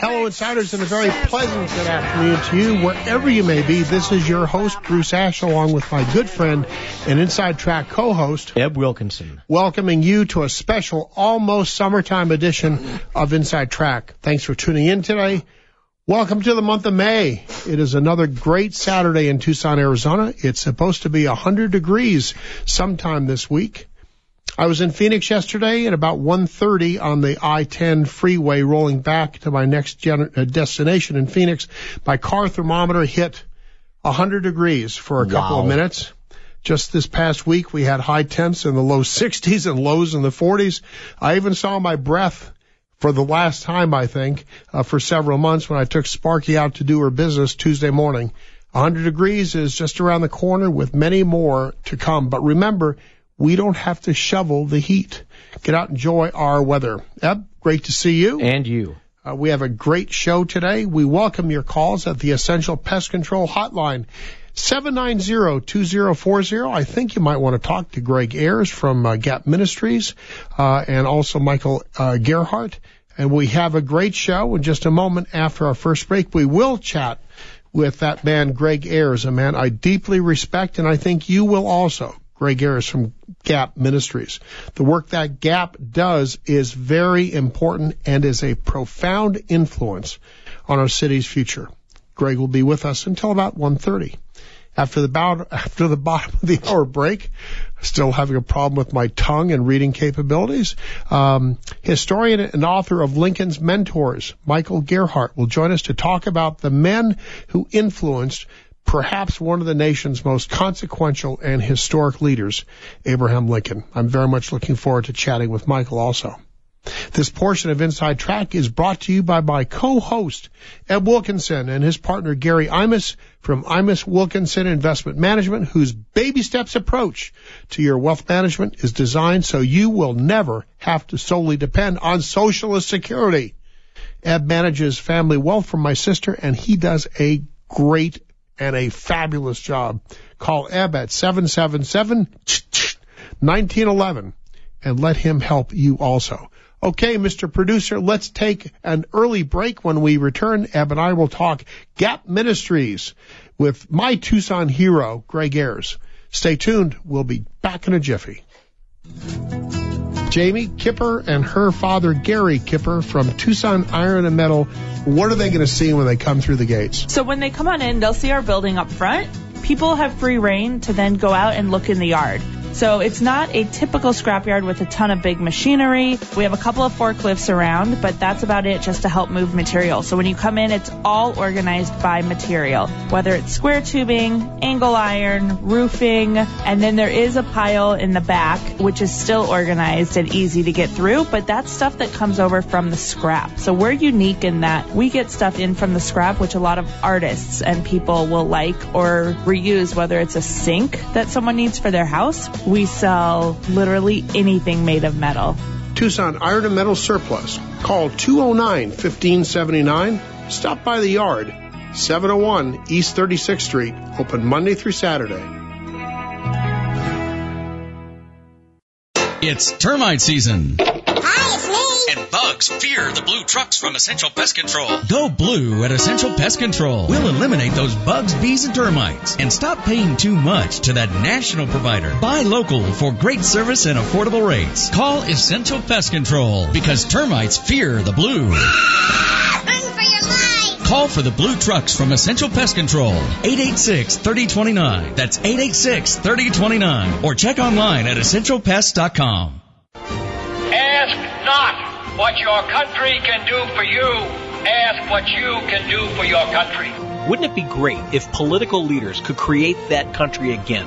Hello, insiders, and a very pleasant good afternoon to you, wherever you may be. This is your host, Bruce Ash, along with my good friend and Inside Track co-host, Eb Wilkinson. welcoming you to a special, almost summertime edition of Inside Track. Thanks for tuning in today. Welcome to the month of May. It is another great Saturday in Tucson, Arizona. It's supposed to be 100 degrees sometime this week. I was in Phoenix yesterday at about 1:30 on the I-10 freeway rolling back to my next gen- uh, destination in Phoenix. My car thermometer hit 100 degrees for a couple Wow. of minutes. Just this past week, we had high temps in the low 60s and lows in the 40s. I even saw my breath for the last time, I think, uh, for several months when I took Sparky out to do her business Tuesday morning. 100 degrees is just around the corner with many more to come. But remember, we don't have to shovel the heat. Get out and enjoy our weather. Eb, great to see you. And you. Uh, we have a great show today. We welcome your calls at the Essential Pest Control Hotline. 790-2040. I think you might want to talk to Greg Ayers from uh, Gap Ministries, uh, and also Michael, uh, Gerhardt. And we have a great show in just a moment after our first break. We will chat with that man, Greg Ayers, a man I deeply respect, and I think you will also. Greg Ayers from Gap Ministries. The work that Gap does is very important and is a profound influence on our city's future. Greg will be with us until about 1.30. After the, bout, after the bottom of the hour break, still having a problem with my tongue and reading capabilities, um, historian and author of Lincoln's Mentors, Michael Gerhardt, will join us to talk about the men who influenced perhaps one of the nation's most consequential and historic leaders, Abraham Lincoln. I'm very much looking forward to chatting with Michael also. This portion of Inside Track is brought to you by my co-host, Eb Wilkinson, and his partner, Gary Imus from Imus Wilkinson Investment Management, whose baby steps approach to your wealth management is designed so you will never have to solely depend on Socialist Security. Eb manages family wealth from my sister, and he does a great and a fabulous job. Call Eb at 777-1911 and let him help you also. Okay, Mr. Producer, let's take an early break. When we return, Eb and I will talk Gap Ministries with my Tucson hero, Greg Ayers. Stay tuned. We'll be back in a jiffy. Jamie Kipper and her father, Gary Kipper from Tucson Iron and Metal. What are they going to see when they come through the gates? So when they come on in, they'll see our building up front. People have free rein to then go out and look in the yard. So it's not a typical scrapyard with a ton of big machinery. We have a couple of forklifts around, but that's about it just to help move material. So when you come in, it's all organized by material, whether it's square tubing, angle iron, roofing, and then there is a pile in the back, which is still organized and easy to get through, but that's stuff that comes over from the scrap. So we're unique in that we get stuff in from the scrap, which a lot of artists and people will like or reuse, whether it's a sink that someone needs for their house. We sell literally anything made of metal. Tucson Iron and Metal Surplus. Call 209-1579. Stop by the yard. 701 East 36th Street. Open Monday through Saturday. It's termite season. Bugs fear the blue trucks from Essential Pest Control. Go blue at Essential Pest Control. We'll eliminate those bugs, bees, and termites. And stop paying too much to that national provider. Buy local for great service and affordable rates. Call Essential Pest Control because termites fear the blue. Run for your life. Call for the blue trucks from Essential Pest Control. 886-3029. That's 886-3029. Or check online at essentialpest.com. What your country can do for you. Ask what you can do for your country. Wouldn't it be great if political leaders could create that country again?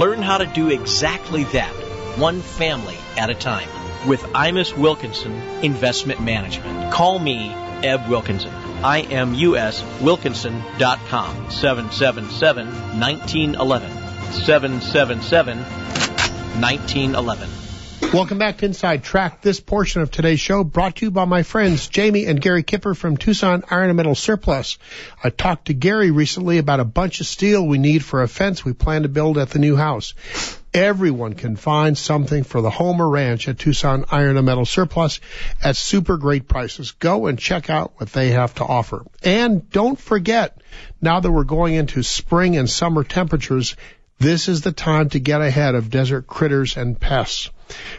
Learn how to do exactly that, one family at a time, with Imus Wilkinson Investment Management. Call me Eb Wilkinson. I-M-U-S Wilkinson.com. 777-1911. 777-1911. Welcome back to Inside Track. This portion of today's show brought to you by my friends Jamie and Gary Kipper from Tucson Iron and Metal Surplus. I talked to Gary recently about a bunch of steel we need for a fence we plan to build at the new house. Everyone can find something for the home or ranch at Tucson Iron and Metal Surplus at super great prices. Go and check out what they have to offer. And don't forget, now that we're going into spring and summer temperatures, this is the time to get ahead of desert critters and pests.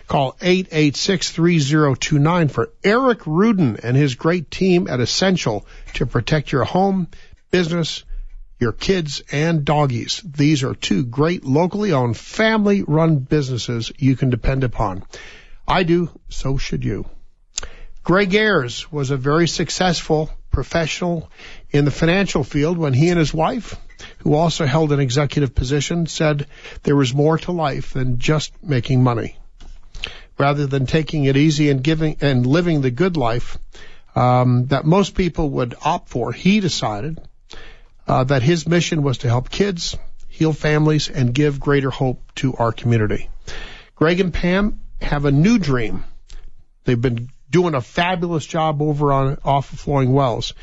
Call 886-3029 for Eric Rudin and his great team at Essential to protect your home, business, your kids, and doggies. These are two great locally owned family run businesses you can depend upon. I do, so should you. Greg Ayers was a very successful professional in the financial field when he and his wife, who also held an executive position, said there was more to life than just making money. Rather than taking it easy and giving and living the good life um, that most people would opt for, he decided uh, that his mission was to help kids, heal families, and give greater hope to our community. Greg and Pam have a new dream. They've been doing a fabulous job over on off of Flowing Wells,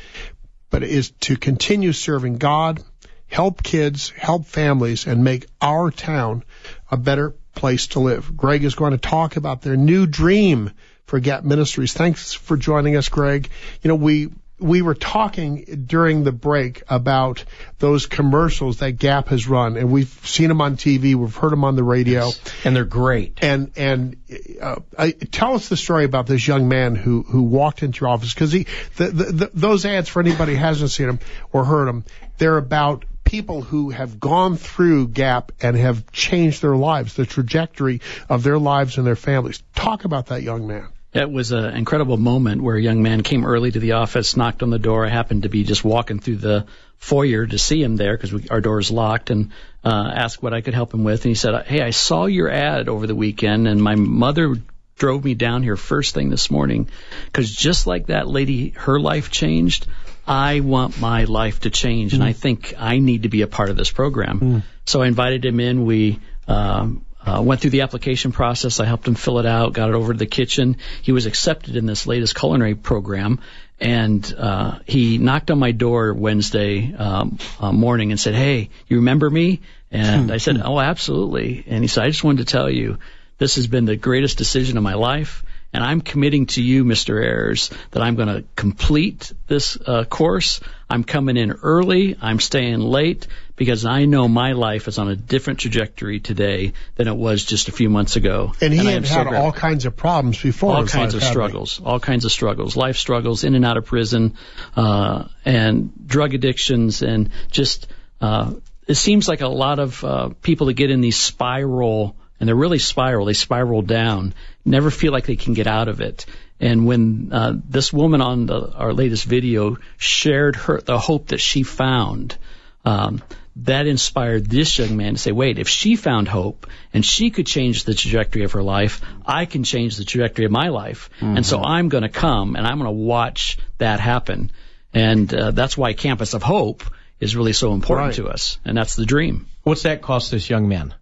but it is to continue serving God, help kids, help families, and make our town a better place to live. Greg is going to talk about their new dream for Gap Ministries. Thanks for joining us, Greg. You know, we we were talking during the break about those commercials that Gap has run, and we've seen them on TV, we've heard them on the radio, yes. and they're great. And and uh, I, tell us the story about this young man who who walked into your office because he the, the, the, those ads for anybody who hasn't seen them or heard them, they're about people who have gone through Gap and have changed their lives, the trajectory of their lives and their families. Talk about that young man. It was an incredible moment where a young man came early to the office, knocked on the door. I happened to be just walking through the foyer to see him there because our door is locked and uh, asked what I could help him with. And he said, Hey, I saw your ad over the weekend and my mother drove me down here first thing this morning because just like that lady, her life changed. I want my life to change, mm and I think I need to be a part of this program. mm So I invited him in. We um, uh, went through the application process. I helped him fill it out, got it over to the kitchen. He was accepted in this latest culinary program, and uh, he knocked on my door Wednesday um, uh, morning and said, "Hey, you remember me?" And I said, "Oh, absolutely." And he said, "I just wanted to tell you." This has been the greatest decision of my life. And I'm committing to you, Mr. Ayers, that I'm going to complete this uh, course. I'm coming in early. I'm staying late because I know my life is on a different trajectory today than it was just a few months ago. And he and had had all kinds of problems before. All kinds of struggles. All kinds of struggles. Life struggles, in and out of prison, uh, and drug addictions, and just uh, it seems like a lot of uh, people that get in these spiral and they're really spiral. They spiral down, never feel like they can get out of it. And when uh, this woman on the, our latest video shared her the hope that she found, um, that inspired this young man to say, "Wait, if she found hope and she could change the trajectory of her life, I can change the trajectory of my life." Mm-hmm. And so I'm going to come and I'm going to watch that happen. And uh, that's why Campus of Hope is really so important right. to us, and that's the dream. What's that cost this young man?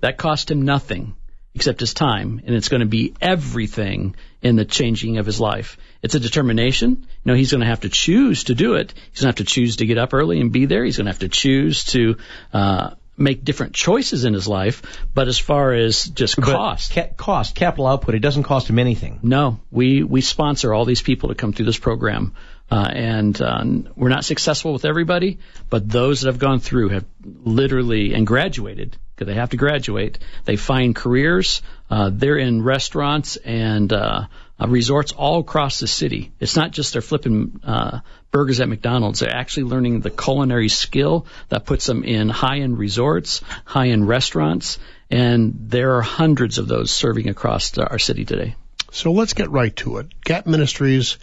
That cost him nothing except his time, and it's going to be everything in the changing of his life. It's a determination. You know, he's going to have to choose to do it. He's going to have to choose to get up early and be there. He's going to have to choose to uh, make different choices in his life. But as far as just cost, ca- cost, capital output, it doesn't cost him anything. No, we we sponsor all these people to come through this program. Uh, and uh, we're not successful with everybody, but those that have gone through have literally and graduated because they have to graduate. They find careers. Uh, they're in restaurants and uh, uh, resorts all across the city. It's not just they're flipping uh, burgers at McDonald's. They're actually learning the culinary skill that puts them in high-end resorts, high-end restaurants, and there are hundreds of those serving across our city today. So let's get right to it. Gap Ministries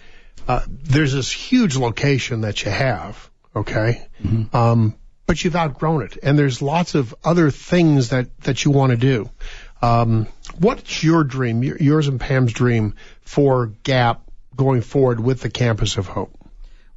uh, there's this huge location that you have, okay? Mm-hmm. Um, but you've outgrown it, and there's lots of other things that that you want to do. Um, what's your dream, yours and Pam's dream for Gap going forward with the Campus of Hope?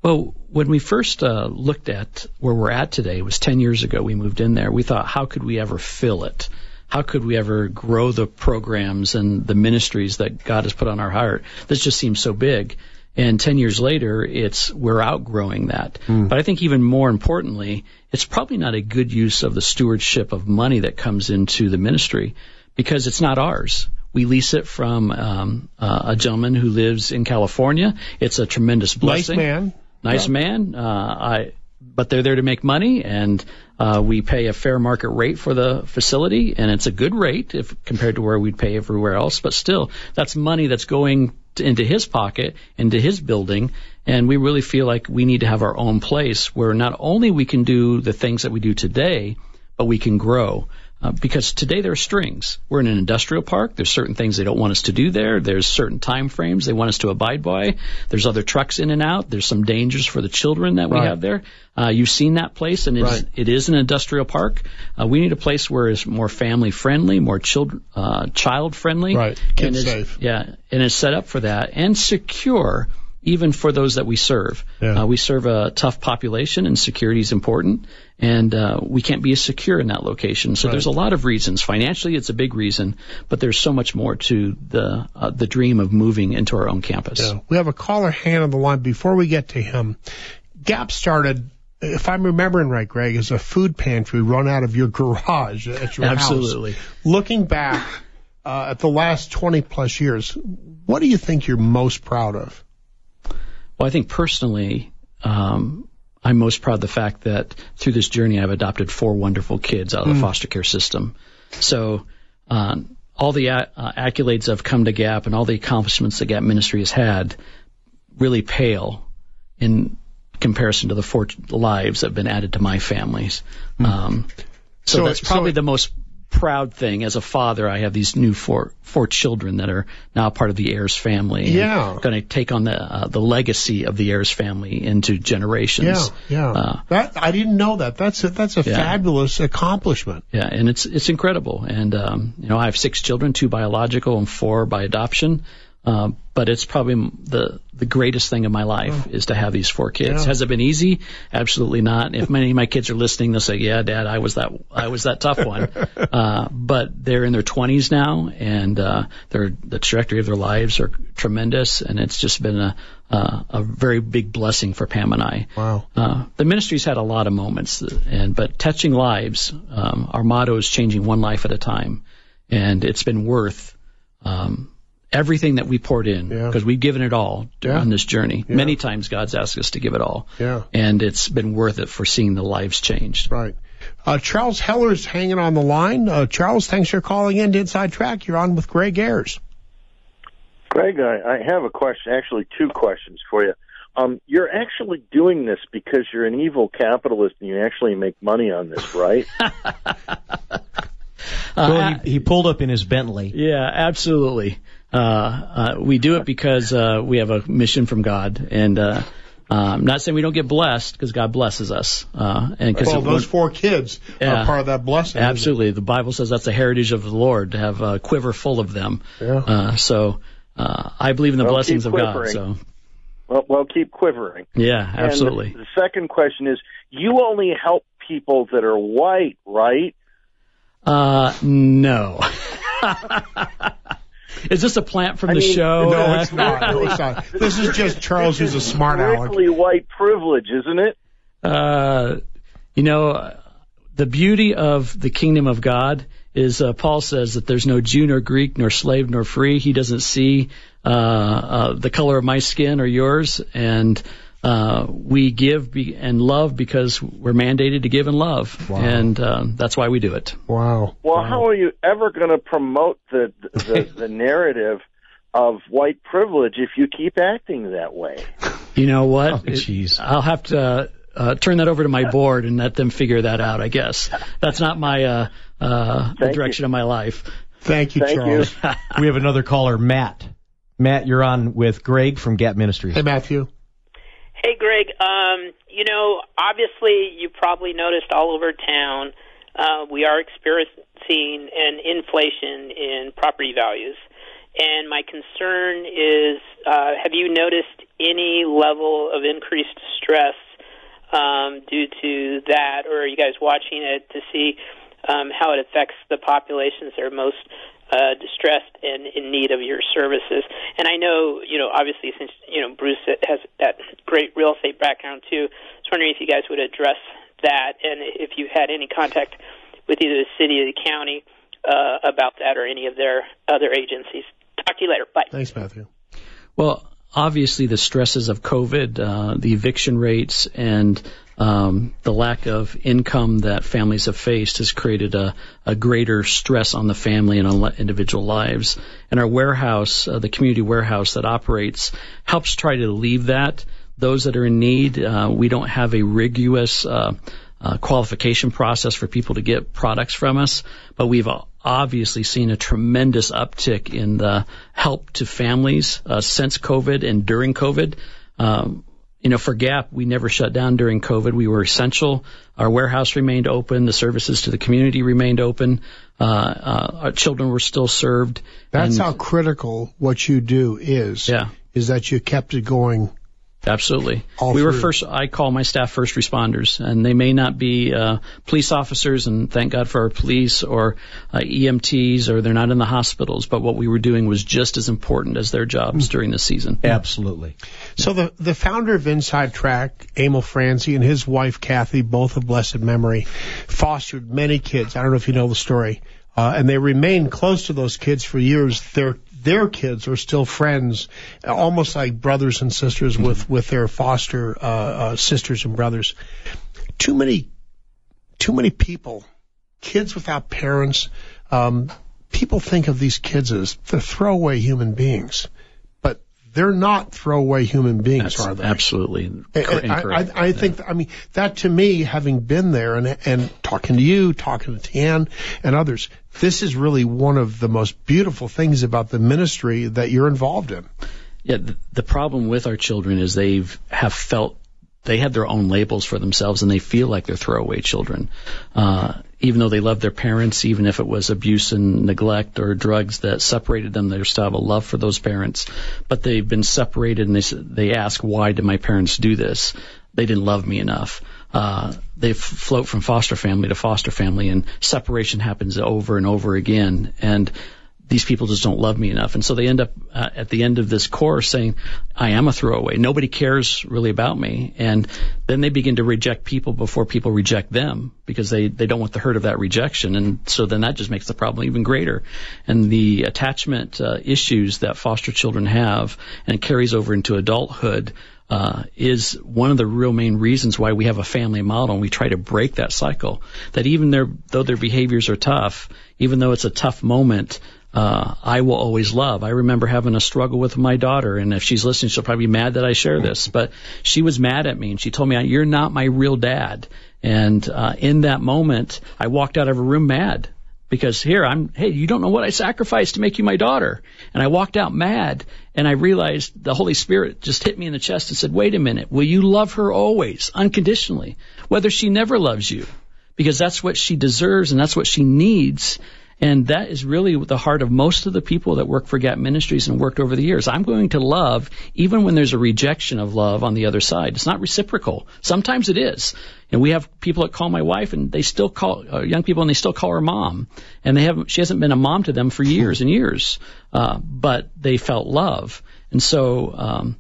Well, when we first uh, looked at where we're at today, it was 10 years ago we moved in there. We thought, how could we ever fill it? How could we ever grow the programs and the ministries that God has put on our heart? This just seems so big. And 10 years later, it's, we're outgrowing that. Hmm. But I think even more importantly, it's probably not a good use of the stewardship of money that comes into the ministry because it's not ours. We lease it from um, uh, a gentleman who lives in California. It's a tremendous blessing. Nice man. nice man. Uh, I, but they're there to make money, and uh, we pay a fair market rate for the facility, and it's a good rate if compared to where we'd pay everywhere else. But still, that's money that's going into his pocket, into his building, and we really feel like we need to have our own place where not only we can do the things that we do today, but we can grow. Uh, because today there are strings. We're in an industrial park. There's certain things they don't want us to do there. There's certain time frames they want us to abide by. There's other trucks in and out. There's some dangers for the children that we have there. Uh, you've seen that place, and it's, Right. it is an industrial park. Uh, we need a place where it's more family friendly, more child uh, child friendly, Right. And Kid safe. Yeah, and it's set up for that and secure. Even for those that we serve, Yeah. uh, we serve a tough population, and security is important. And uh, we can't be as secure in that location. So Right. there's a lot of reasons. Financially, it's a big reason, but there's so much more to the uh, the dream of moving into our own campus. Yeah. We have a caller hand on the line. Before we get to him, Gap started, if I'm remembering right, Greg, as a food pantry run out of your garage at your house. Absolutely. Looking back uh, at the last 20 plus years, what do you think you're most proud of? Well, I think personally, um, I'm most proud of the fact that through this journey, I've adopted four wonderful kids out of the foster care system. So, um, all the a- uh, accolades have come to Gap and all the accomplishments that Gap Ministry has had really pale in comparison to the four lives that have been added to my families. Um, so, So- that's so probably it- the most proud thing as a father. I have these new four four children that are now part of the Ayers family. and Yeah. going to take on the uh, the legacy of the Ayers family into Yeah, generations. yeah. Uh, that I didn't know that. That's a, that's a Yeah. fabulous accomplishment. Yeah, and it's it's incredible. And um, you know, I have six children, two biological and four by adoption. Uh, but it's probably the the greatest thing in my life is to have these four kids. Oh. Yeah. Has it been easy? Absolutely not. If many of my kids are listening, they'll say, "Yeah, Dad, I was that I was that tough one." uh, but they're in their 20s now, and uh, they're the trajectory of their lives are tremendous, and it's just been a uh, a very big blessing for Pam and I. Wow. Uh, the ministry's had a lot of moments, and but touching lives. Um, our motto is changing one life at a time, and it's been worth um, everything that we poured in Yeah. because we've given it all Yeah. on this journey. Yeah. Many times God's asked us to give it all, Yeah. and it's been worth it for seeing the lives changed. Right. Uh, Charles Heller's hanging on the line. Uh, Charles, thanks for calling in to Inside Track. You're on with Greg Ayers. Greg, I, I have a question, actually two questions for you. Um, you're actually doing this because you're an evil capitalist and you actually make money on this, right? Well, he, he pulled up in his Bentley. Yeah, absolutely. Uh, uh, we do it because uh, we have a mission from God, and uh, uh, I'm not saying we don't get blessed because God blesses us, uh, and because Well, those four kids Yeah. are part of that blessing. Absolutely. The Bible says that's a heritage of the Lord to have a quiver full of them. Yeah. Uh, so uh, I believe in the Well, blessings of God. So well, well, keep quivering. yeah, And absolutely. the second question is, you only help people that are white, right? Uh, no. Is this a plant from I the mean, show? No, it's not. No, it's not. This is just Charles, who's a smart aleck. Strictly white privilege, isn't it? Uh, you know, uh, the beauty of the kingdom of God is uh, Paul says that there's no Jew nor Greek nor slave nor free. He doesn't see uh, uh, the color of my skin or yours, and uh, we give be- and love because we're mandated to give and love, and um, that's why we do it. Wow. Well, how are you ever going to promote the the, the narrative of white privilege if you keep acting that way? You know what? Oh, jeez. I'll have to uh, uh, turn that over to my board and let them figure that out. I guess that's not my uh, uh, the Thank direction of my life. Thank you, Thank Charles. We have another caller, Matt. Matt, you're on with Greg from Gap Ministries. Hey, Matthew. Hey, Greg. Um, you know, obviously, you probably noticed all over town uh, we are experiencing an inflation in property values. And my concern is uh, have you noticed any level of increased stress um, due to that, or are you guys watching it to see um, how it affects the populations that are most uh, distressed and in need of your services. And I know, you know, obviously since you know Bruce has that great real estate background too, I was wondering if you guys would address that and if you had any contact with either the city or the county uh, about that or any of their other agencies. Talk to you later. Bye. Thanks, Matthew. Well, obviously the stresses of COVID, uh, the eviction rates, and um, the lack of income that families have faced has created a, a greater stress on the family and on individual lives. And our warehouse, uh, the community warehouse that operates, helps try to alleviate that. Those that are in need, uh, we don't have a rigorous uh, uh, qualification process for people to get products from us, but we've obviously seen a tremendous uptick in the help to families uh, since COVID and during COVID. Um, you know, for Gap, we never shut down during COVID. We were essential. Our warehouse remained open. The services to the community remained open. Uh, uh, our children were still served. That's and, how critical what you do is. Yeah. Is that you kept it going Absolutely. All we through. were first, I call my staff first responders, and they may not be uh, police officers, and thank God for our police or uh, EMTs, or they're not in the hospitals, but what we were doing was just as important as their jobs mm. during the season. Absolutely. So the, the founder of Inside Track, Emil Franzi, and his wife, Kathy, both of blessed memory, fostered many kids. I don't know if you know the story. Uh, and they remained close to those kids for years. Their their kids are still friends, almost like brothers and sisters mm-hmm. with with their foster uh, uh, sisters and brothers. Too many, too many people, kids without parents. Um, people think of these kids as the throwaway human beings they're not throwaway human beings, That's are they? Absolutely. I, I, I think, I mean, that to me, having been there and, and talking to you, talking to Tan and others, this is really one of the most beautiful things about the ministry that you're involved in. Yeah, the, the problem with our children is they've have felt they have their own labels for themselves and they feel like they're throwaway children. Uh, even though they love their parents, even if it was abuse and neglect or drugs that separated them, they still have a love for those parents. But they've been separated, and they they ask, "Why did my parents do this? They didn't love me enough." Uh, they float from foster family to foster family, and separation happens over and over again. And these people just don't love me enough. And so they end up uh, at the end of this course saying, I am a throwaway. Nobody cares really about me. And then they begin to reject people before people reject them because they, they don't want the hurt of that rejection. And so then that just makes the problem even greater. And the attachment uh, issues that foster children have and carries over into adulthood uh, is one of the real main reasons why we have a family model and we try to break that cycle. That even their, though their behaviors are tough, even though it's a tough moment, uh, I will always love. I remember having a struggle with my daughter, and if she's listening, she'll probably be mad that I share this. But she was mad at me, and she told me, "You're not my real dad." And uh, in that moment, I walked out of a room mad because here I'm. Hey, you don't know what I sacrificed to make you my daughter, and I walked out mad. And I realized the Holy Spirit just hit me in the chest and said, "Wait a minute. Will you love her always, unconditionally, whether she never loves you?" Because that's what she deserves and that's what she needs. And that is really the heart of most of the people that work for Gap Ministries and worked over the years. I'm going to love even when there's a rejection of love on the other side. It's not reciprocal. Sometimes it is. And we have people that call my wife and they still call uh, young people and they still call her mom. And they haven't, she hasn't been a mom to them for years and years. Uh, but they felt love. And so, um,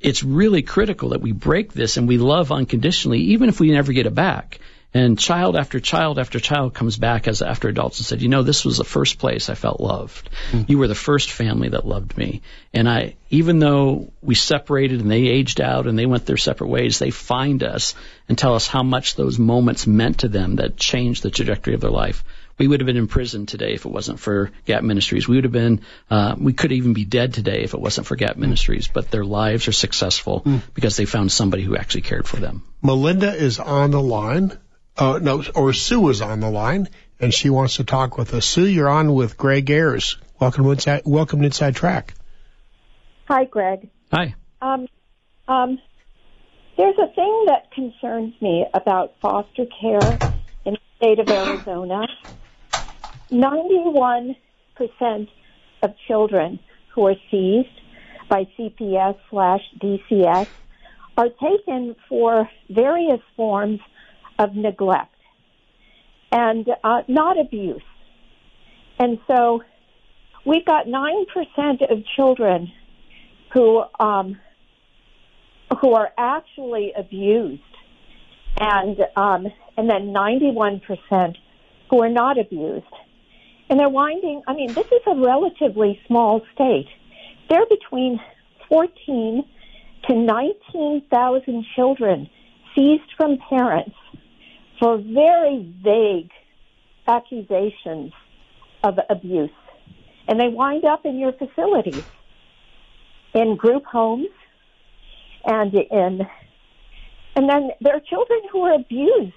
it's really critical that we break this and we love unconditionally, even if we never get it back. And child after child after child comes back as after adults and said, you know, this was the first place I felt loved. Mm-hmm. You were the first family that loved me. And I, even though we separated and they aged out and they went their separate ways, they find us and tell us how much those moments meant to them that changed the trajectory of their life. We would have been in prison today if it wasn't for Gap Ministries. We would have been, uh, we could even be dead today if it wasn't for Gap Ministries. But their lives are successful mm. because they found somebody who actually cared for them. Melinda is on the line. Uh, no, or Sue is on the line, and she wants to talk with us. Sue, you're on with Greg Ayers. Welcome to Inside, welcome to Inside Track. Hi, Greg. Hi. Um, um, there's a thing that concerns me about foster care in the state of Arizona. 91% of children who are seized by CPS slash DCS are taken for various forms of neglect and uh, not abuse. And so we've got 9% of children who, um, who are actually abused and, um, and then 91% who are not abused. And they're winding, I mean, this is a relatively small state. They're between 14 to 19,000 children seized from parents for very vague accusations of abuse. And they wind up in your facilities, in group homes, and in, and then there are children who are abused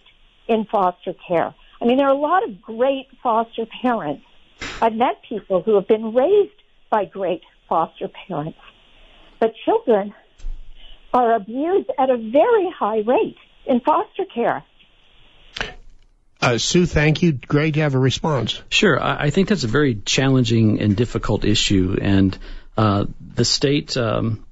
in foster care. I mean, there are a lot of great foster parents. I've met people who have been raised by great foster parents. But children are abused at a very high rate in foster care. Uh, Sue, thank you. Great to have a response. Sure. I, I think that's a very challenging and difficult issue, and uh, the state. Um,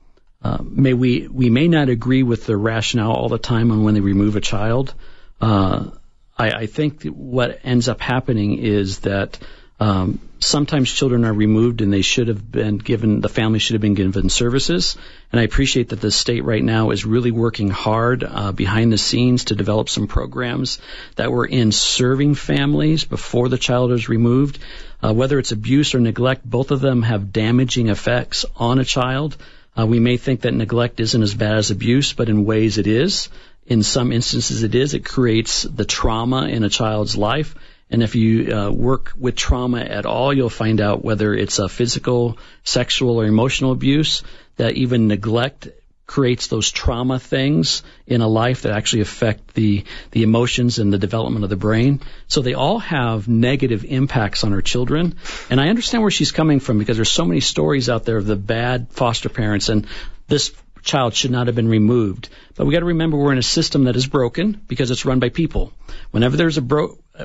uh, may we we may not agree with the rationale all the time on when they remove a child. Uh, I, I think what ends up happening is that um, sometimes children are removed and they should have been given, the family should have been given services. And I appreciate that the state right now is really working hard uh, behind the scenes to develop some programs that were in serving families before the child is removed. Uh, whether it's abuse or neglect, both of them have damaging effects on a child. Uh, we may think that neglect isn't as bad as abuse, but in ways it is. In some instances it is. It creates the trauma in a child's life and if you uh, work with trauma at all, you'll find out whether it's a physical, sexual, or emotional abuse, that even neglect creates those trauma things in a life that actually affect the, the emotions and the development of the brain. So they all have negative impacts on our children. And I understand where she's coming from because there's so many stories out there of the bad foster parents and this child should not have been removed. But we got to remember we're in a system that is broken because it's run by people. Whenever there's a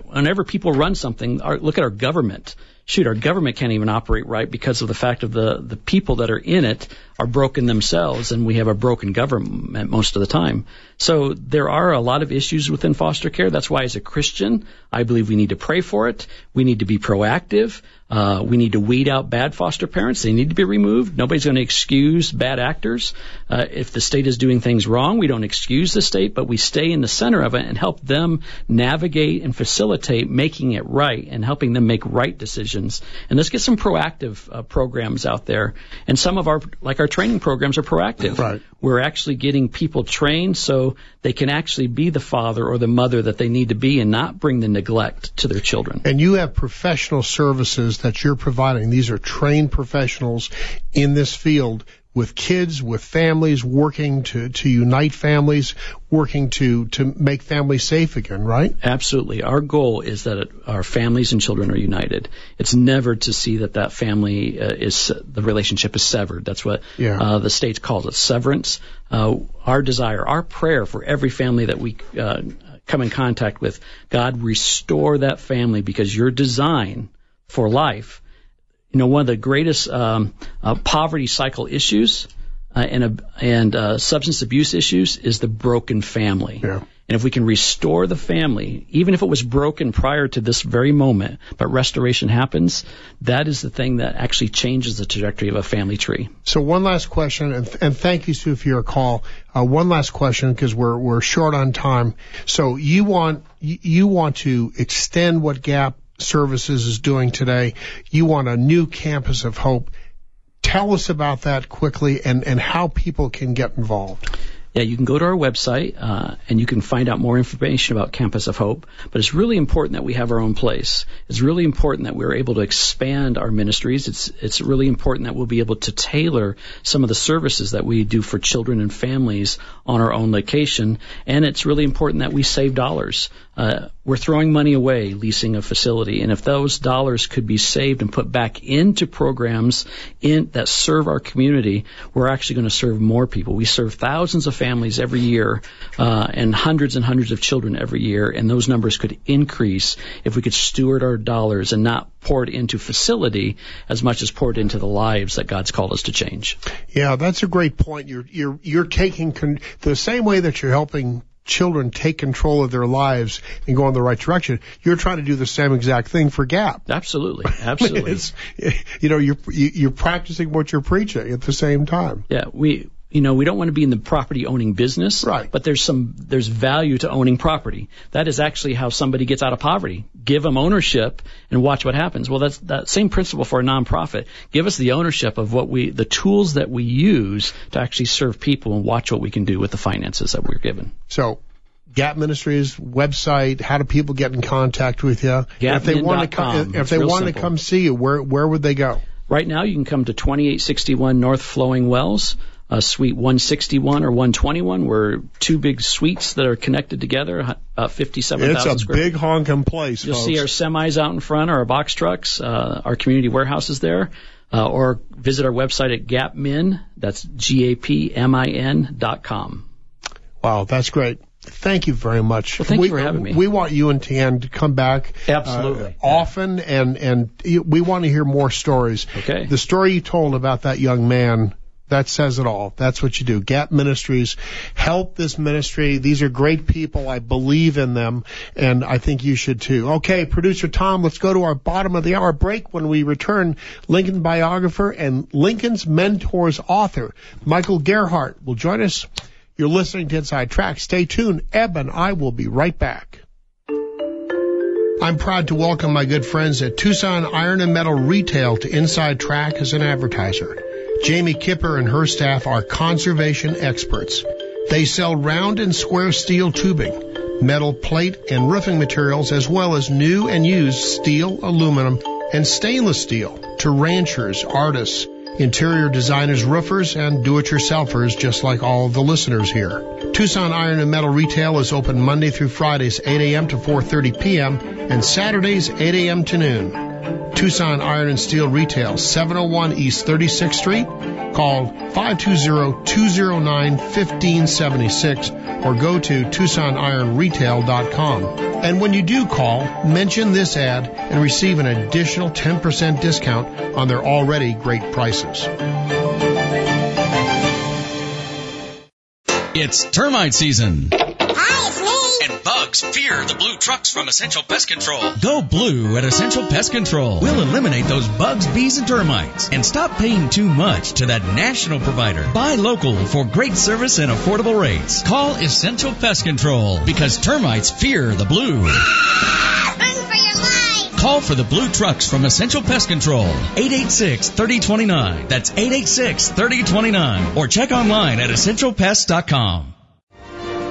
whenever people run something, our, look at our government. Shoot, our government can't even operate right because of the fact of the the people that are in it are broken themselves, and we have a broken government most of the time. So there are a lot of issues within foster care. That's why, as a Christian, I believe we need to pray for it. We need to be proactive. Uh, we need to weed out bad foster parents. They need to be removed. Nobody's going to excuse bad actors. Uh, if the state is doing things wrong, we don't excuse the state, but we stay in the center of it and help them navigate and facilitate making it right and helping them make right decisions. And let's get some proactive uh, programs out there. And some of our, like our training programs, are proactive. Right. We're actually getting people trained so they can actually be the father or the mother that they need to be and not bring the neglect to their children. And you have professional services that you're providing. These are trained professionals in this field with kids, with families, working to, to unite families, working to, to make families safe again, right? Absolutely. Our goal is that our families and children are united. It's never to see that that family uh, is, the relationship is severed. That's what Yeah. uh, the state calls it, severance. Uh, our desire, our prayer for every family that we uh, come in contact with, God, restore that family because your design for life you know, one of the greatest um, uh, poverty cycle issues uh, and uh, and uh, substance abuse issues is the broken family. Yeah. And if we can restore the family, even if it was broken prior to this very moment, but restoration happens, that is the thing that actually changes the trajectory of a family tree. So one last question, and, and thank you, Sue, for your call. Uh, one last question because we're we're short on time. So you want you want to extend what Gap Services is doing today. You want a new campus of hope. Tell us about that quickly and and how people can get involved. Yeah, you can go to our website uh, and you can find out more information about Campus of Hope. But it's really important that we have our own place. It's really important that we're able to expand our ministries. It's it's really important that we'll be able to tailor some of the services that we do for children and families on our own location. And it's really important that we save dollars. Uh, we're throwing money away leasing a facility, and if those dollars could be saved and put back into programs in that serve our community, we're actually going to serve more people. We serve thousands of families every year, uh, and hundreds and hundreds of children every year, and those numbers could increase if we could steward our dollars and not pour it into facility as much as pour it into the lives that God's called us to change. Yeah, that's a great point. You're you're you're taking con- the same way that you're helping children take control of their lives and go in the right direction. You're trying to do the same exact thing for Gap. Absolutely, absolutely. it's, you know, you're you're practicing what you're preaching at the same time. Yeah, we you know, we don't want to be in the property owning business, right? But there's some there's value to owning property. That is actually how somebody gets out of poverty. Give them ownership and watch what happens. Well, that's that same principle for a nonprofit. Give us the ownership of what we the tools that we use to actually serve people and watch what we can do with the finances that we're given. So Gap Ministries website. How do people get in contact with you? if they want to come, if they want to come see you, where where would they go? Right now, you can come to 2861 North Flowing Wells uh, suite 161 or 121. We're two big suites that are connected together, uh, 57,000 It's a big honking place. You'll folks. see our semis out in front, our box trucks, uh, our community warehouse is there. Uh, or visit our website at gapmin, that's G-A-P-M-I-N dot com. Wow, that's great. Thank you very much. Well, thank we, you for having me. We want you and Tan to come back absolutely uh, often, and and we want to hear more stories. Okay. The story you told about that young man that says it all. That's what you do. Gap Ministries help this ministry. These are great people. I believe in them, and I think you should too. Okay, producer Tom, let's go to our bottom of the hour break. When we return, Lincoln biographer and Lincoln's mentors author, Michael Gerhardt, will join us. You're listening to Inside Track. Stay tuned. Eb and I will be right back. I'm proud to welcome my good friends at Tucson Iron and Metal Retail to Inside Track as an advertiser. Jamie Kipper and her staff are conservation experts. They sell round and square steel tubing, metal plate and roofing materials, as well as new and used steel, aluminum, and stainless steel to ranchers, artists, interior designers, roofers, and do-it-yourselfers, just like all the listeners here. Tucson Iron and Metal Retail is open Monday through Fridays, 8 a.m. to 4.30 p.m., and Saturdays, 8 a.m. to noon. Tucson Iron and Steel Retail, 701 East 36th Street. Call 520-209-1576 or go to TucsonIronRetail.com. And when you do call, mention this ad and receive an additional 10% discount on their already great prices. It's termite season. Bugs fear the blue trucks from Essential Pest Control. Go blue at Essential Pest Control. We'll eliminate those bugs, bees, and termites. And stop paying too much to that national provider. Buy local for great service and affordable rates. Call Essential Pest Control because termites fear the blue. Run for your life. Call for the blue trucks from Essential Pest Control. 886-3029. That's 886-3029. Or check online at essentialpest.com.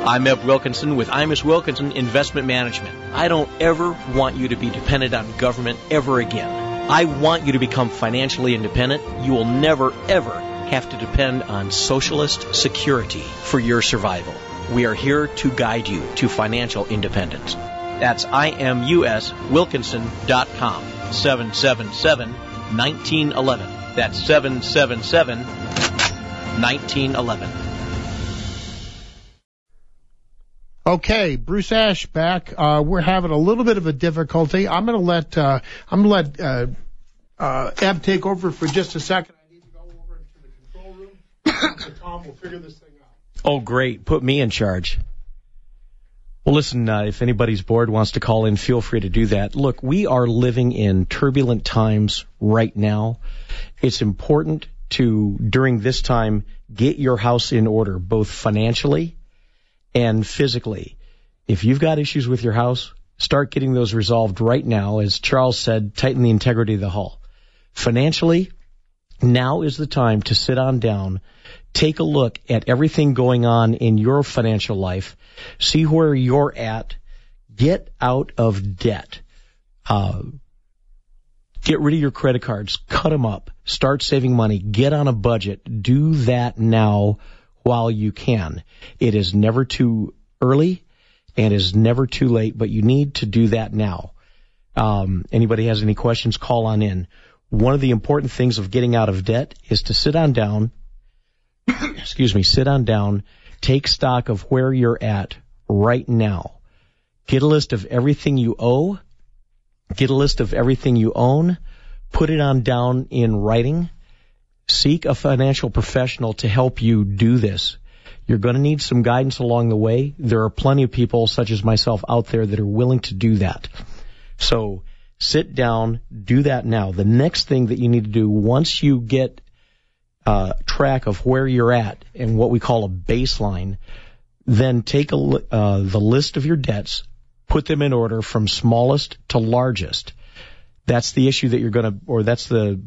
I'm Eb Wilkinson with Imus Wilkinson Investment Management. I don't ever want you to be dependent on government ever again. I want you to become financially independent. You will never, ever have to depend on socialist security for your survival. We are here to guide you to financial independence. That's imuswilkinson.com. 777 1911. That's 777 1911. Okay, Bruce Ash back. Uh, we're having a little bit of a difficulty. I'm going to let uh, I'm going to let uh, uh, Eb take over for just a second. I need to go over into the control room. Tom will figure this thing out. Oh, great. Put me in charge. Well, listen, uh, if anybody's board wants to call in, feel free to do that. Look, we are living in turbulent times right now. It's important to, during this time, get your house in order, both financially and physically. If you've got issues with your house, start getting those resolved right now. As Charles said, tighten the integrity of the hull. Financially, now is the time to sit on down, take a look at everything going on in your financial life, see where you're at, get out of debt. Uh, get rid of your credit cards, cut them up, start saving money, get on a budget, do that now while you can. It is never too early and is never too late, but you need to do that now. Um, anybody has any questions, call on in. One of the important things of getting out of debt is to sit on down, excuse me, sit on down, take stock of where you're at right now. Get a list of everything you owe, get a list of everything you own, put it on down in writing, seek a financial professional to help you do this. You're going to need some guidance along the way. There are plenty of people such as myself out there that are willing to do that. So sit down, do that now. The next thing that you need to do once you get uh, track of where you're at and what we call a baseline, then take a, uh, the list of your debts, put them in order from smallest to largest. That's the issue that you're going to, or that's the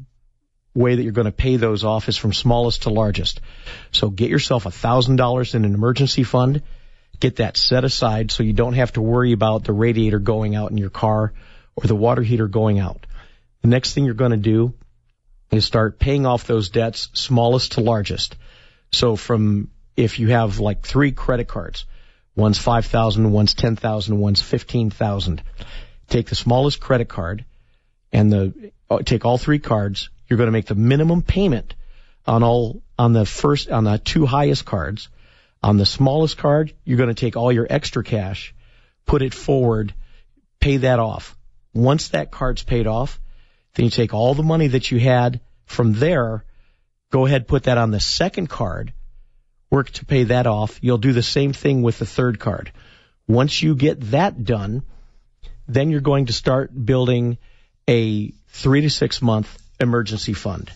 way that you're going to pay those off is from smallest to largest. So get yourself a thousand dollars in an emergency fund. Get that set aside so you don't have to worry about the radiator going out in your car or the water heater going out. The next thing you're going to do is start paying off those debts smallest to largest. So from if you have like three credit cards, one's 5,000, one's 10,000, one's 15,000, take the smallest credit card and the uh, take all three cards, you're going to make the minimum payment on all on the first on the two highest cards. On the smallest card, you're going to take all your extra cash, put it forward, pay that off. Once that card's paid off, then you take all the money that you had from there, go ahead, put that on the second card, work to pay that off. You'll do the same thing with the third card. Once you get that done, then you're going to start building a three to six month emergency fund.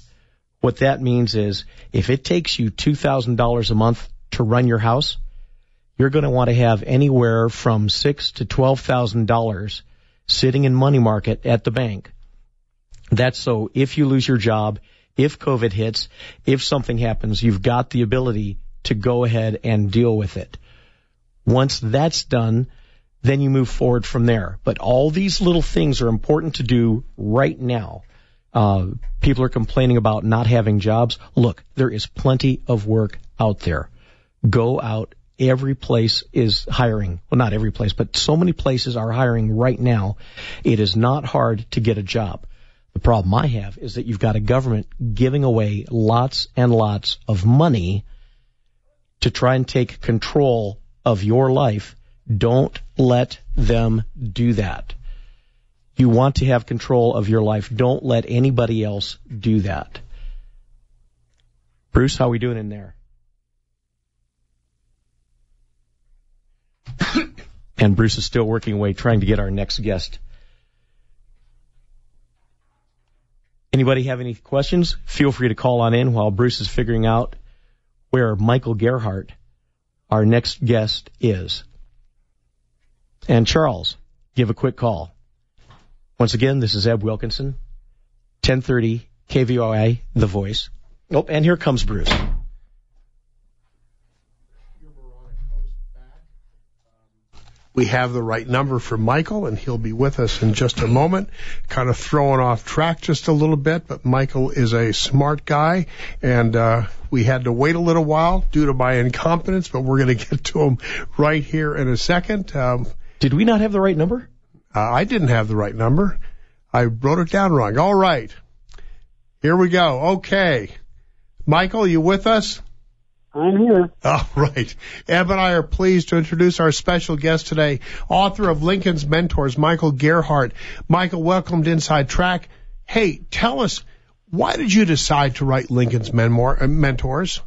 What that means is if it takes you $2,000 a month to run your house, you're going to want to have anywhere from six to $12,000 sitting in money market at the bank. That's so if you lose your job, if COVID hits, if something happens, you've got the ability to go ahead and deal with it. Once that's done, then you move forward from there. But all these little things are important to do right now. Uh, people are complaining about not having jobs. Look, there is plenty of work out there. Go out. Every place is hiring. Well, not every place, but so many places are hiring right now. It is not hard to get a job. The problem I have is that you've got a government giving away lots and lots of money to try and take control of your life. Don't let them do that. You want to have control of your life. Don't let anybody else do that. Bruce, how are we doing in there? and Bruce is still working away trying to get our next guest. Anybody have any questions? Feel free to call on in while Bruce is figuring out where Michael Gerhardt, our next guest, is. And Charles, give a quick call. Once again, this is Eb Wilkinson, 1030 KVOI, The Voice. Oh, and here comes Bruce. We have the right number for Michael, and he'll be with us in just a moment. Kind of throwing off track just a little bit, but Michael is a smart guy, and uh, we had to wait a little while due to my incompetence, but we're going to get to him right here in a second. Um, Did we not have the right number? Uh, I didn't have the right number. I wrote it down wrong. All right. Here we go. Okay. Michael, you with us? I'm here. All right. Eb and I are pleased to introduce our special guest today, author of Lincoln's Mentors, Michael Gerhardt. Michael, welcome to Inside Track. Hey, tell us, why did you decide to write Lincoln's memoir, uh, Mentors?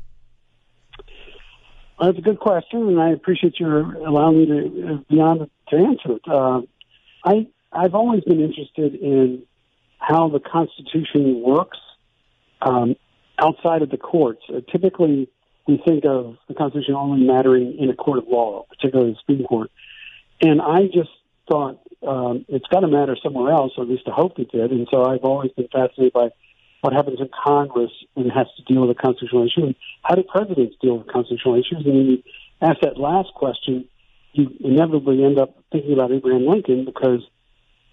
Well, that's a good question, and I appreciate your allowing me to uh, be on to answer it. Uh, I I've always been interested in how the Constitution works um, outside of the courts. Uh, typically, we think of the Constitution only mattering in a court of law, particularly the Supreme Court. And I just thought um, it's got to matter somewhere else, or at least I hoped it did. And so I've always been fascinated by what happens in Congress when it has to deal with a constitutional issue. How do presidents deal with constitutional issues? And when you ask that last question, you inevitably end up thinking about Abraham Lincoln because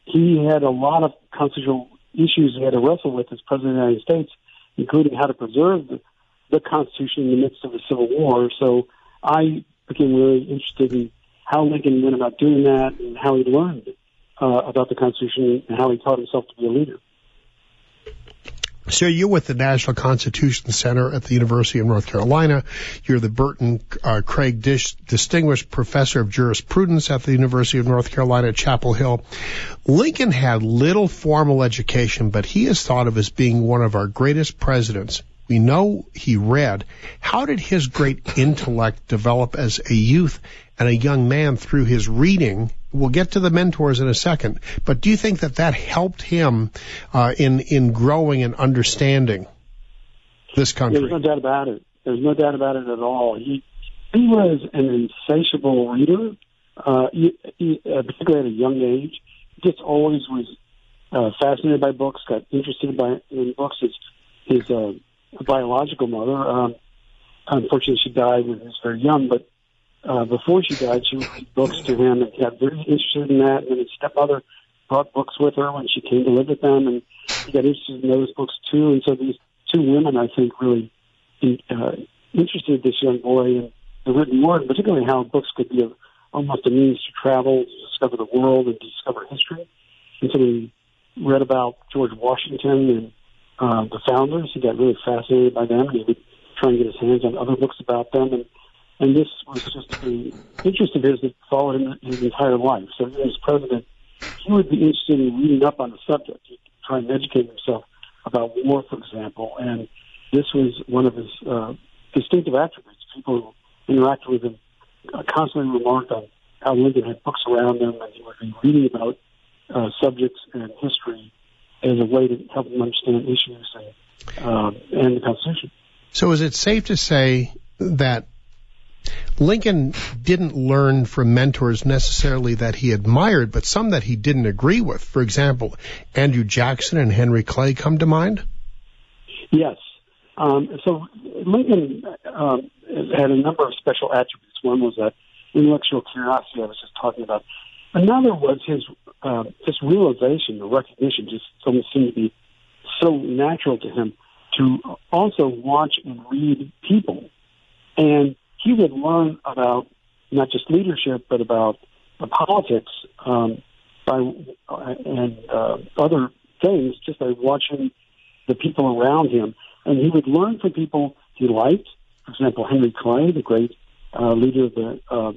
he had a lot of constitutional issues he had to wrestle with as president of the United States, including how to preserve the, the Constitution in the midst of a civil war. So I became really interested in how Lincoln went about doing that and how he learned uh, about the Constitution and how he taught himself to be a leader. So you're with the National Constitution Center at the University of North Carolina. You're the Burton uh, Craige Dish Distinguished Professor of Jurisprudence at the University of North Carolina Chapel Hill. Lincoln had little formal education, but he is thought of as being one of our greatest presidents We know he read. How did his great intellect develop as a youth and a young man through his reading? We'll get to the mentors in a second, but do you think that that helped him uh, in in growing and understanding this country? There's no doubt about it. There's no doubt about it at all. He he was an insatiable reader, uh, he, he, uh, particularly at a young age. He just always was uh, fascinated by books, got interested by in books. His his uh, biological mother, um, unfortunately, she died when he was very young. But uh, before she died, she read books to him, and got very interested in that. And his stepmother brought books with her when she came to live with them, and he got interested in those books too. And so these two women, I think, really uh, interested this young boy in the written word, particularly how books could be a, almost a means to travel, to discover the world, and to discover history. And so he read about George Washington and uh, the founders. He got really fascinated by them, and he would try and get his hands on other books about them. And and this was just an interest of his that followed him his entire life. So as president, he would be interested in reading up on the subject, He'd try and educate himself about war, for example. And this was one of his uh, distinctive attributes. People who interacted with him uh, constantly remarked on how Lincoln had books around him, and he would be reading about uh, subjects and history as a way to help them understand issues and, um, and the Constitution. So, is it safe to say that Lincoln didn't learn from mentors necessarily that he admired, but some that he didn't agree with? For example, Andrew Jackson and Henry Clay come to mind? Yes. Um, so Lincoln um, had a number of special attributes. One was that intellectual curiosity I was just talking about. Another was his uh, just realization, the recognition, just something seemed to be so natural to him to also watch and read people. And he would learn about not just leadership, but about uh, politics um, by and uh, other things just by watching the people around him. And he would learn from people he liked. For example, Henry Clay, the great uh, leader of the uh,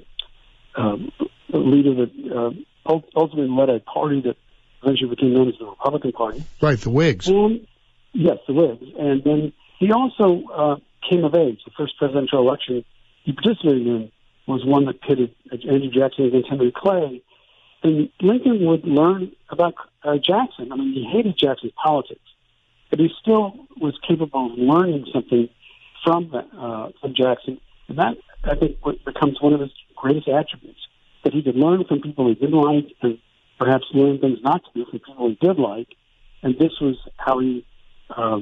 um, leader that uh, ultimately led a party that eventually became known as the Republican Party. Right, the Whigs. And, yes, the Whigs. And then he also uh, came of age. The first presidential election he participated in was one that pitted Andrew Jackson against Henry Clay. And Lincoln would learn about uh, Jackson. I mean, he hated Jackson's politics, but he still was capable of learning something from uh, from Jackson, and that I think becomes one of his greatest attributes that he could learn from people he didn't like and perhaps learn things not to do from people he did like. And this was how he uh,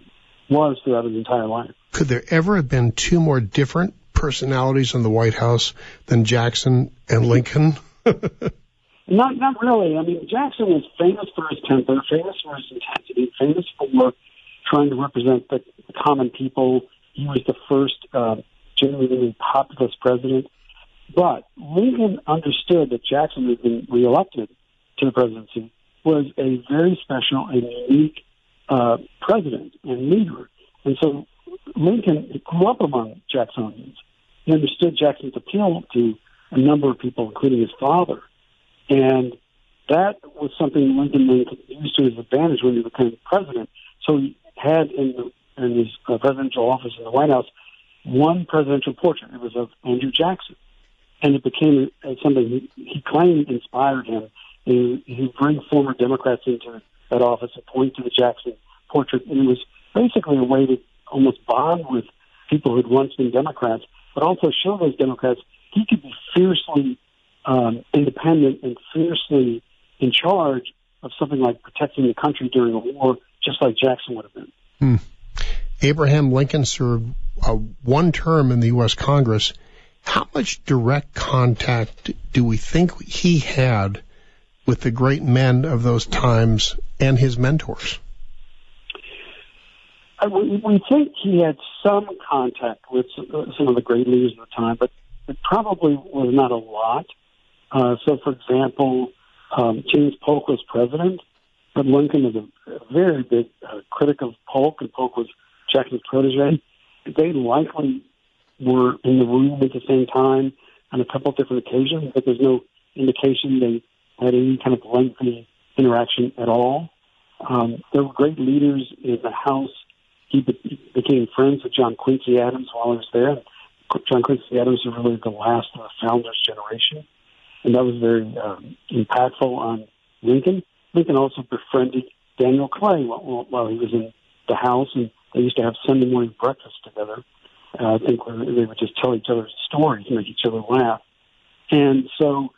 was throughout his entire life. Could there ever have been two more different personalities in the White House than Jackson and Lincoln? not, not really. I mean, Jackson was famous for his temper, famous for his intensity, famous for trying to represent the, common people. He was the first uh, genuinely populist president. But Lincoln understood that Jackson had been reelected to the presidency was a very special and unique uh, president and leader. And so Lincoln grew up among Jacksonians. He understood Jackson's appeal to a number of people, including his father. And that was something Lincoln then used to his advantage when he became president. So he had in, the, in his uh, presidential office in the White House one presidential portrait. It was of Andrew Jackson and it became something he, he claimed inspired him. He, he'd bring former Democrats into that office and point to the Jackson portrait, and it was basically a way to almost bond with people who'd once been Democrats, but also show those Democrats he could be fiercely um, independent and fiercely in charge of something like protecting the country during a war, just like Jackson would have been. Hmm. Abraham Lincoln served uh, one term in the U.S. Congress how much direct contact do we think he had with the great men of those times and his mentors? We, we think he had some contact with some of the great leaders of the time, but it probably was not a lot. Uh, so, for example, um, James Polk was president, but Lincoln was a, a very big uh, critic of Polk, and Polk was Jackson's protege. They likely were in the room at the same time on a couple of different occasions, but there's no indication they had any kind of lengthy interaction at all. Um, there were great leaders in the House. He, be- became friends with John Quincy Adams while he was there. John Quincy Adams was really the last of the founders generation, and that was very um, impactful on Lincoln. Lincoln also befriended Daniel Clay while, while he was in the House, and they used to have Sunday morning breakfast together. Uh, I think they would just tell each other stories, make each other laugh. And so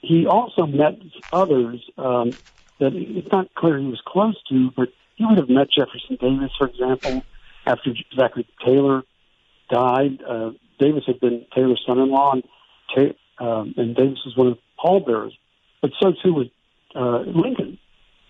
he also met others um, that it's not clear he was close to, but he would have met Jefferson Davis, for example, after Zachary Taylor died. Uh, Davis had been Taylor's son-in-law, and, Ta- um, and Davis was one of the pallbearers. But so too was uh, Lincoln,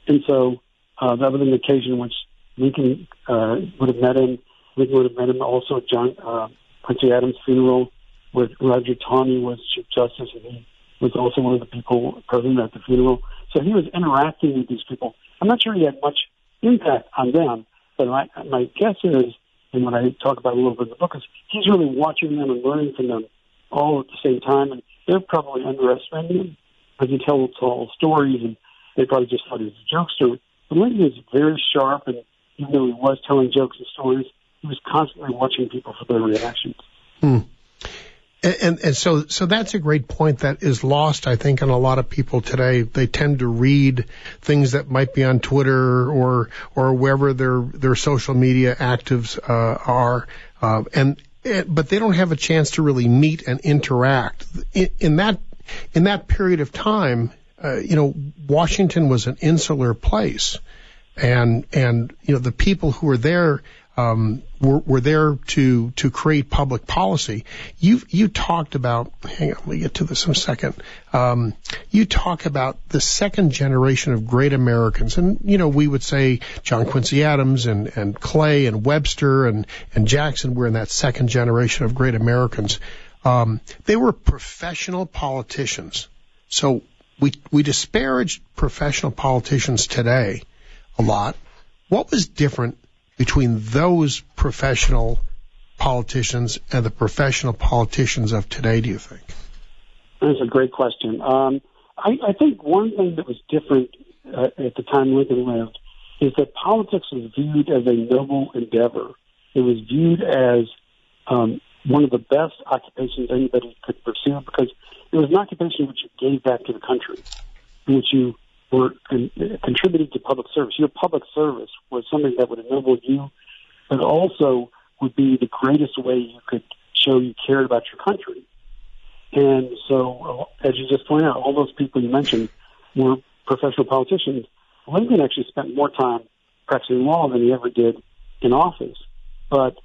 and so uh, that was an occasion in which Lincoln uh, would have met him. Lincoln would have met him also at John uh, Quincy Adams' funeral, where Roger Taney was Chief Justice, and he was also one of the people present at the funeral. So he was interacting with these people. I'm not sure he had much impact on them, but my, my guess is, and what I talk about a little bit in the book, is he's really watching them and learning from them all at the same time, and they're probably underestimating him because he tells all stories, and they probably just thought he was a jokester. But Lincoln is very sharp, and even though he was telling jokes and stories, he was constantly watching people for their reactions. Hmm. And, and, and so so that's a great point that is lost, I think, on a lot of people today. They tend to read things that might be on Twitter or or wherever their their social media actives uh, are, uh, and, but they don't have a chance to really meet and interact. In, in that in that period of time, uh, you know, Washington was an insular place, and and you know the people who were there um, were, were there to to create public policy. You you talked about. Hang on, let me get to this in a second. Um, you talk about the second generation of great Americans, and you know we would say John Quincy Adams and and Clay and Webster and and Jackson were in that second generation of great Americans. Um, they were professional politicians. So we we disparage professional politicians today a lot. What was different between those professional politicians and the professional politicians of today, do you think? That's a great question. Um, I, I think one thing that was different uh, at the time Lincoln lived is that politics was viewed as a noble endeavor. It was viewed as um, one of the best occupations anybody could pursue because it was an occupation which you gave back to the country, which you were con- contributing to public service. Your public service was something that would ennoble you, but also would be the greatest way you could show you cared about your country. And so, uh, as you just pointed out, all those people you mentioned were professional politicians. Lincoln actually spent more time practicing law than he ever did in office, but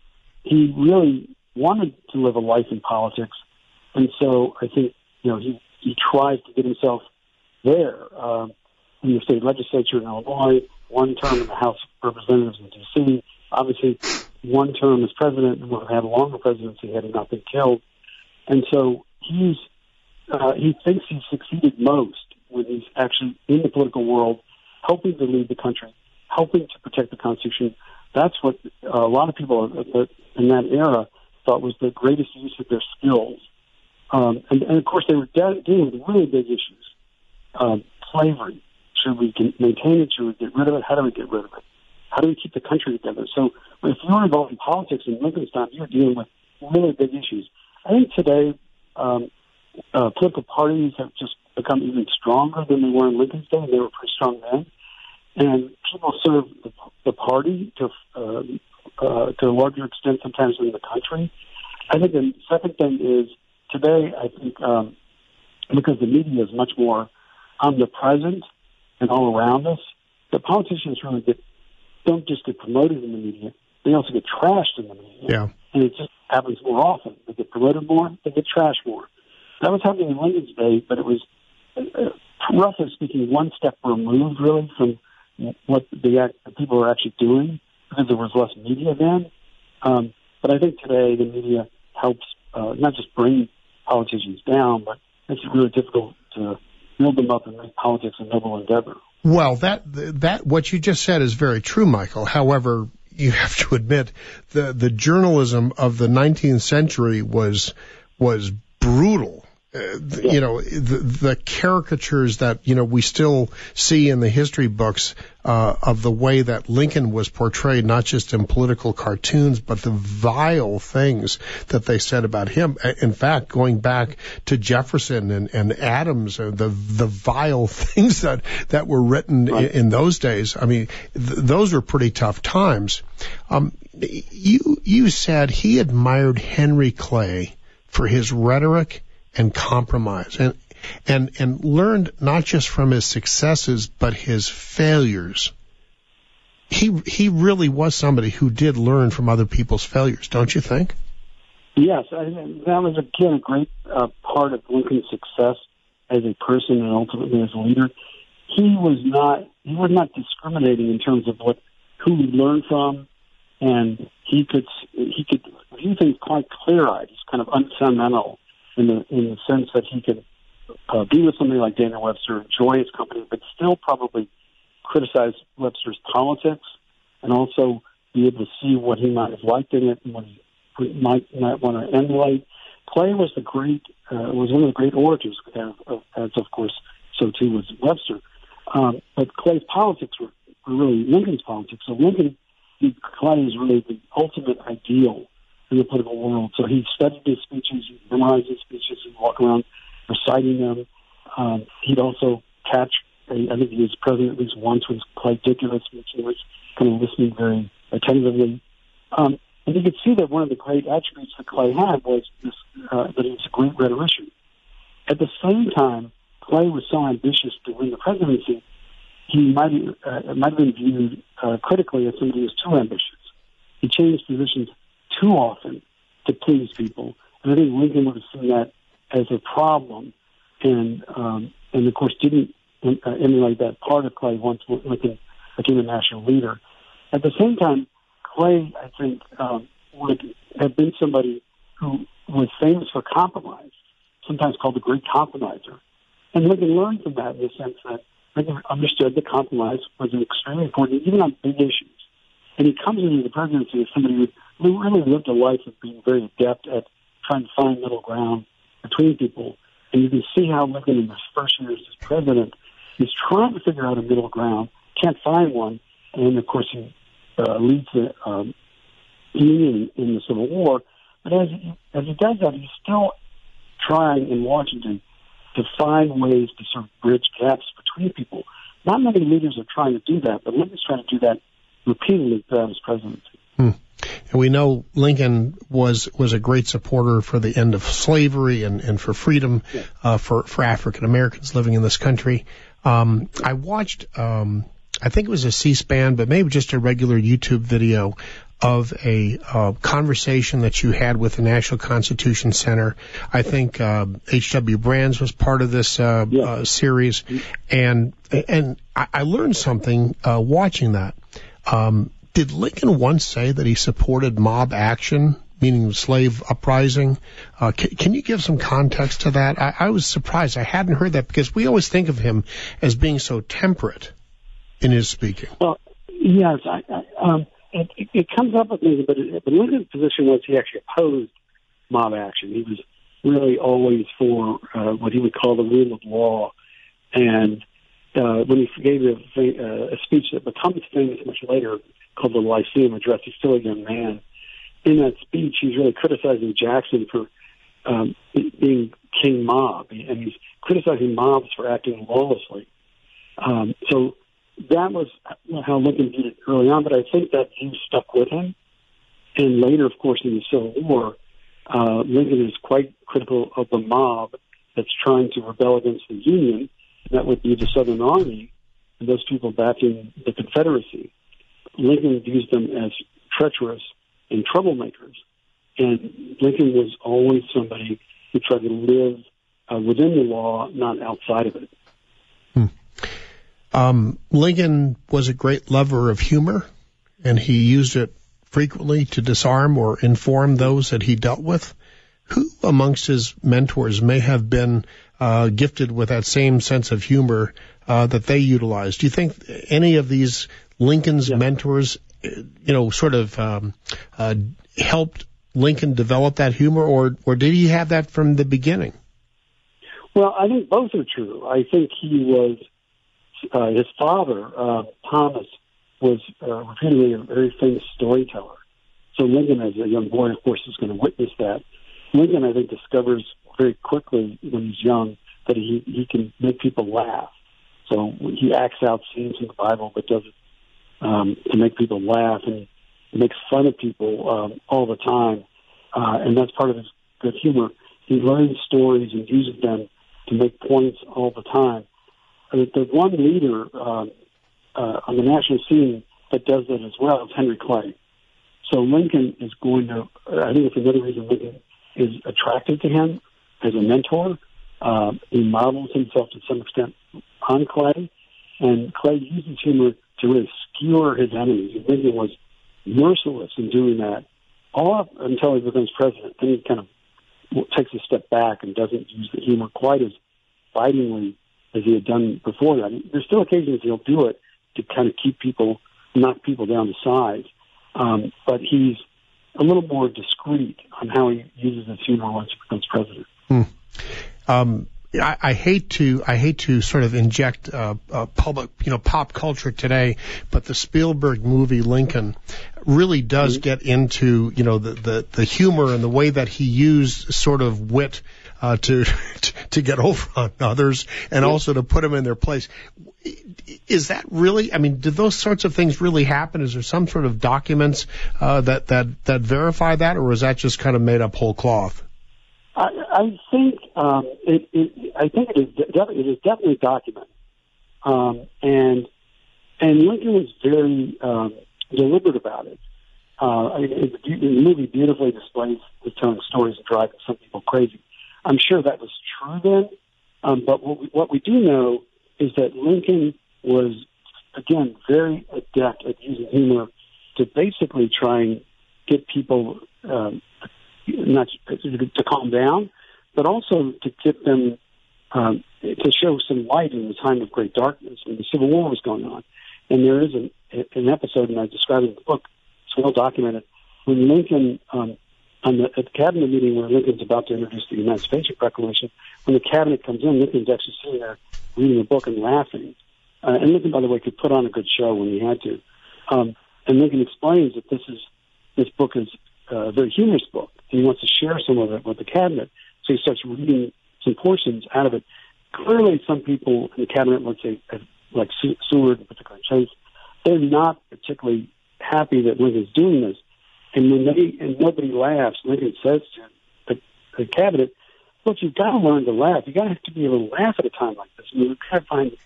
he really wanted to live a life in politics, and so I think you know he he tried to get himself there. Um, in the state legislature in Illinois, one term in the House of Representatives in D.C., obviously one term as president and would have had a longer presidency had he not been killed. And so he's uh, he thinks he's succeeded most when he's actually in the political world, helping to lead the country, helping to protect the Constitution. That's what a lot of people in that era thought was the greatest use of their skills. Um, and, and of course, they were dealing with really big issues: um, slavery, should we maintain it? Should we get rid of it? How do we get rid of it? How do we keep the country together? So if you're involved in politics in Lincoln's you're dealing with really big issues. I think today um, uh, political parties have just become even stronger than they were in Lincoln's day. They were pretty strong then, and people serve the, the party to uh, uh, to a larger extent sometimes than the country. I think the second thing is today. I think um, because the media is much more omnipresent and all around us, the politicians really get don't just get promoted in the media; they also get trashed in the media. Yeah. And it just happens more often. They get promoted more, they get trashed more. That was happening in Lincoln's day, but it was, uh, roughly speaking, one step removed really from what the, the people were actually doing because there was less media then. Um, but I think today the media helps uh, not just bring politicians down, but it's really difficult to build them up and make politics a noble endeavor. Well, that that what you just said is very true, Michael. However, you have to admit the the journalism of the 19th century was was brutal uh, th- you know the, the caricatures that you know we still see in the history books uh, of the way that Lincoln was portrayed, not just in political cartoons, but the vile things that they said about him. In fact, going back to Jefferson and, and Adams, uh, the the vile things that that were written in, in those days. I mean, th- those were pretty tough times. Um, you you said he admired Henry Clay for his rhetoric and compromise and and and learned not just from his successes but his failures he he really was somebody who did learn from other people's failures don't you think Yes, I, that was again a great uh, part of Lincoln's success as a person and ultimately as a leader. He was not he was not discriminating in terms of what who he learned from, and he could he could view things quite clear eyed. He's kind of unsentimental in the in the sense that he could uh, be with somebody like Daniel Webster, enjoy his company, but still probably criticize Webster's politics, and also be able to see what he might have liked in it and what he might might want to emulate. Clay was the great uh, was one of the great orators, as, of course so too was Webster. Um, but Clay's politics were, really Lincoln's politics. So Lincoln Clay as really the ultimate ideal in the political world. So he studied his speeches, he memorized his speeches, he'd walk around reciting them. Um, he'd also catch. I think he was president at least once did give a speech. He was kind of listening very attentively. Um, and you could see that one of the great attributes that Clay had was this, uh, that he was a great rhetorician. At the same time, Clay was so ambitious to win the presidency, he might uh, might have been viewed uh, critically as somebody who was too ambitious. He changed positions too often to please people, and I think Lincoln would have seen that as a problem, and um, and of course didn't uh, emulate that part of Clay once Lincoln became a national leader. At the same time, Clay, I think, um, would have been somebody who was famous for compromise, sometimes called the great compromiser. And Lincoln learned from that in the sense that Lincoln understood that compromise was extremely important, even on big issues. And he comes into the presidency as somebody who really lived a life of being very adept at trying to find middle ground between people. And you can see how Lincoln, in his first years as president, is trying to figure out a middle ground, can't find one, and of course he uh, leads the um, Union in the Civil War. But as he, as he does that, he's still trying in Washington to find ways to sort of bridge gaps between people. Not many leaders are trying to do that, but Lincoln's trying to do that repeatedly throughout his presidency. Hmm. And we know Lincoln was was a great supporter for the end of slavery and, and for freedom yeah. uh, for for African Americans living in this country. Um, I watched, um, I think it was a C-SPAN, but maybe just a regular YouTube video of a uh, conversation that you had with the National Constitution Center. I think uh, H.W. Brands was part of this uh, yeah. uh, series, and and I, I learned something uh, watching that. Um, did Lincoln once say that he supported mob action, meaning slave uprising? Uh, can, can, you give some context to that? I, I was surprised. I hadn't heard that because we always think of him as being so temperate in his speaking. Well, yes, I, I, um, it, it, it comes up with me, but, it, but Lincoln's position was he actually opposed mob action. He was really always for uh, what he would call the rule of law, and uh, when he gave a, uh, a speech that becomes famous much later called the Lyceum Address, he's still a young man. In that speech, he's really criticizing Jackson for um, being king mob, and he's criticizing mobs for acting lawlessly. Um, so that was how Lincoln viewed it early on, but I think that view stuck with him. And later, of course, in the Civil War, uh, Lincoln is quite critical of the mob that's trying to rebel against the Union. That would be the Southern Army and those people backing the Confederacy. Lincoln views them as treacherous and troublemakers. And Lincoln was always somebody who tried to live uh, within the law, not outside of it. Hmm. Um, Lincoln was a great lover of humor, and he used it frequently to disarm or inform those that he dealt with. Who amongst his mentors may have been uh, gifted with that same sense of humor uh, that they utilized? Do you think any of these Lincoln's yeah. mentors, you know, sort of um, uh, helped Lincoln develop that humor, or or did he have that from the beginning? Well, I think both are true. I think he was uh, his father, uh, Thomas, was uh, repeatedly a very famous storyteller. So Lincoln, as a young boy, of course, is going to witness that. Lincoln, I think, discovers very quickly when he's young that he he can make people laugh. So he acts out scenes in the Bible, but does it um, to make people laugh and makes fun of people um, all the time, uh, and that's part of his good humor. He learns stories and uses them to make points all the time. Uh, the one leader um, uh, on the national scene that does that as well is Henry Clay. So Lincoln is going to. I think it's another reason Lincoln is attracted to him as a mentor. Uh, he models himself to some extent on Clay, and Clay uses humor to really skewer his enemies. And Lincoln was merciless in doing that, all up until he becomes president. Then he kind of takes a step back and doesn't use the humor quite as bitingly as he had done before that. There's still occasions he'll do it to kind of keep people, knock people down to size, um, but he's a little more discreet on how he uses his humor once he becomes president. Hmm. Um, I, I hate to I hate to sort of inject uh, uh, public you know pop culture today, but the Spielberg movie Lincoln really does mm-hmm. get into you know the, the the humor and the way that he used sort of wit uh, to to get over on others and yeah. also to put them in their place. Is that really? I mean, did those sorts of things really happen? Is there some sort of documents uh, that that that verify that, or is that just kind of made up whole cloth? I, I think um, it, it. I think it is. It is definitely documented, um, and and Lincoln was very um, deliberate about it. Uh, it, it, the movie beautifully displays the telling stories and driving some people crazy. I'm sure that was true then, um, but what we, what we do know is that Lincoln was again very adept at using humor to basically try and get people um, not to calm down, but also to get them um, to show some light in the time of great darkness when the Civil War was going on. And there is an, an episode, and I describe it in the book. It's well documented when Lincoln, um, on the, at the cabinet meeting where Lincoln's about to introduce the Emancipation Proclamation, when the cabinet comes in, Lincoln's actually sitting there reading a book and laughing. Uh, and Lincoln, by the way, could put on a good show when he had to. Um, and Lincoln explains that this is this book is a very humorous book, and he wants to share some of it with the cabinet. So he starts reading some portions out of it. Clearly, some people in the cabinet, let's say, like Seward, in particular, Chase, they're not particularly happy that Lincoln's doing this. And when they and nobody laughs, Lincoln says to the, the cabinet, "Look, you've got to learn to laugh. You got to be able to laugh at a time like this. I mean, you've got to find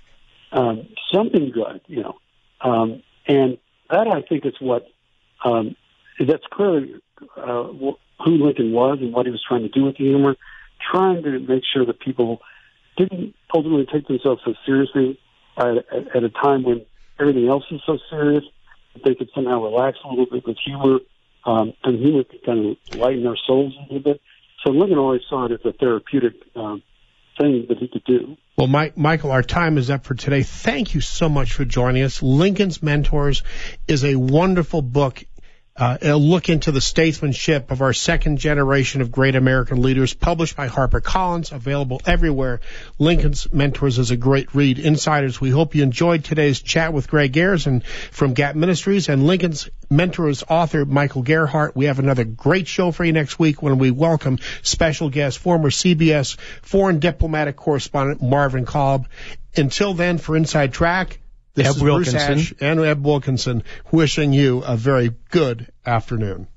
um, something good, you know." Um, and that I think is what um, that's clearly uh, who Lincoln was and what he was trying to do with the humor, trying to make sure that people didn't ultimately take themselves so seriously at, at, a time when everything else is so serious. That they could somehow relax a little bit with humor, um, and humor could kind of lighten our souls a little bit. So Lincoln always saw it as a therapeutic um, thing that he could do. Well, Mike, Michael, our time is up for today. Thank you so much for joining us. Lincoln's Mentors is a wonderful book uh, a look into the statesmanship of our second generation of great American leaders, published by HarperCollins, available everywhere. Lincoln's Mentors is a great read. Insiders, we hope you enjoyed today's chat with Greg and from Gap Ministries and Lincoln's Mentors author Michael Gerhardt. We have another great show for you next week when we welcome special guest, former CBS foreign diplomatic correspondent Marvin Kalb. Until then, for Inside Track, this Eb is Wilkinson. Bruce Ash and Eb Wilkinson wishing you a very good afternoon.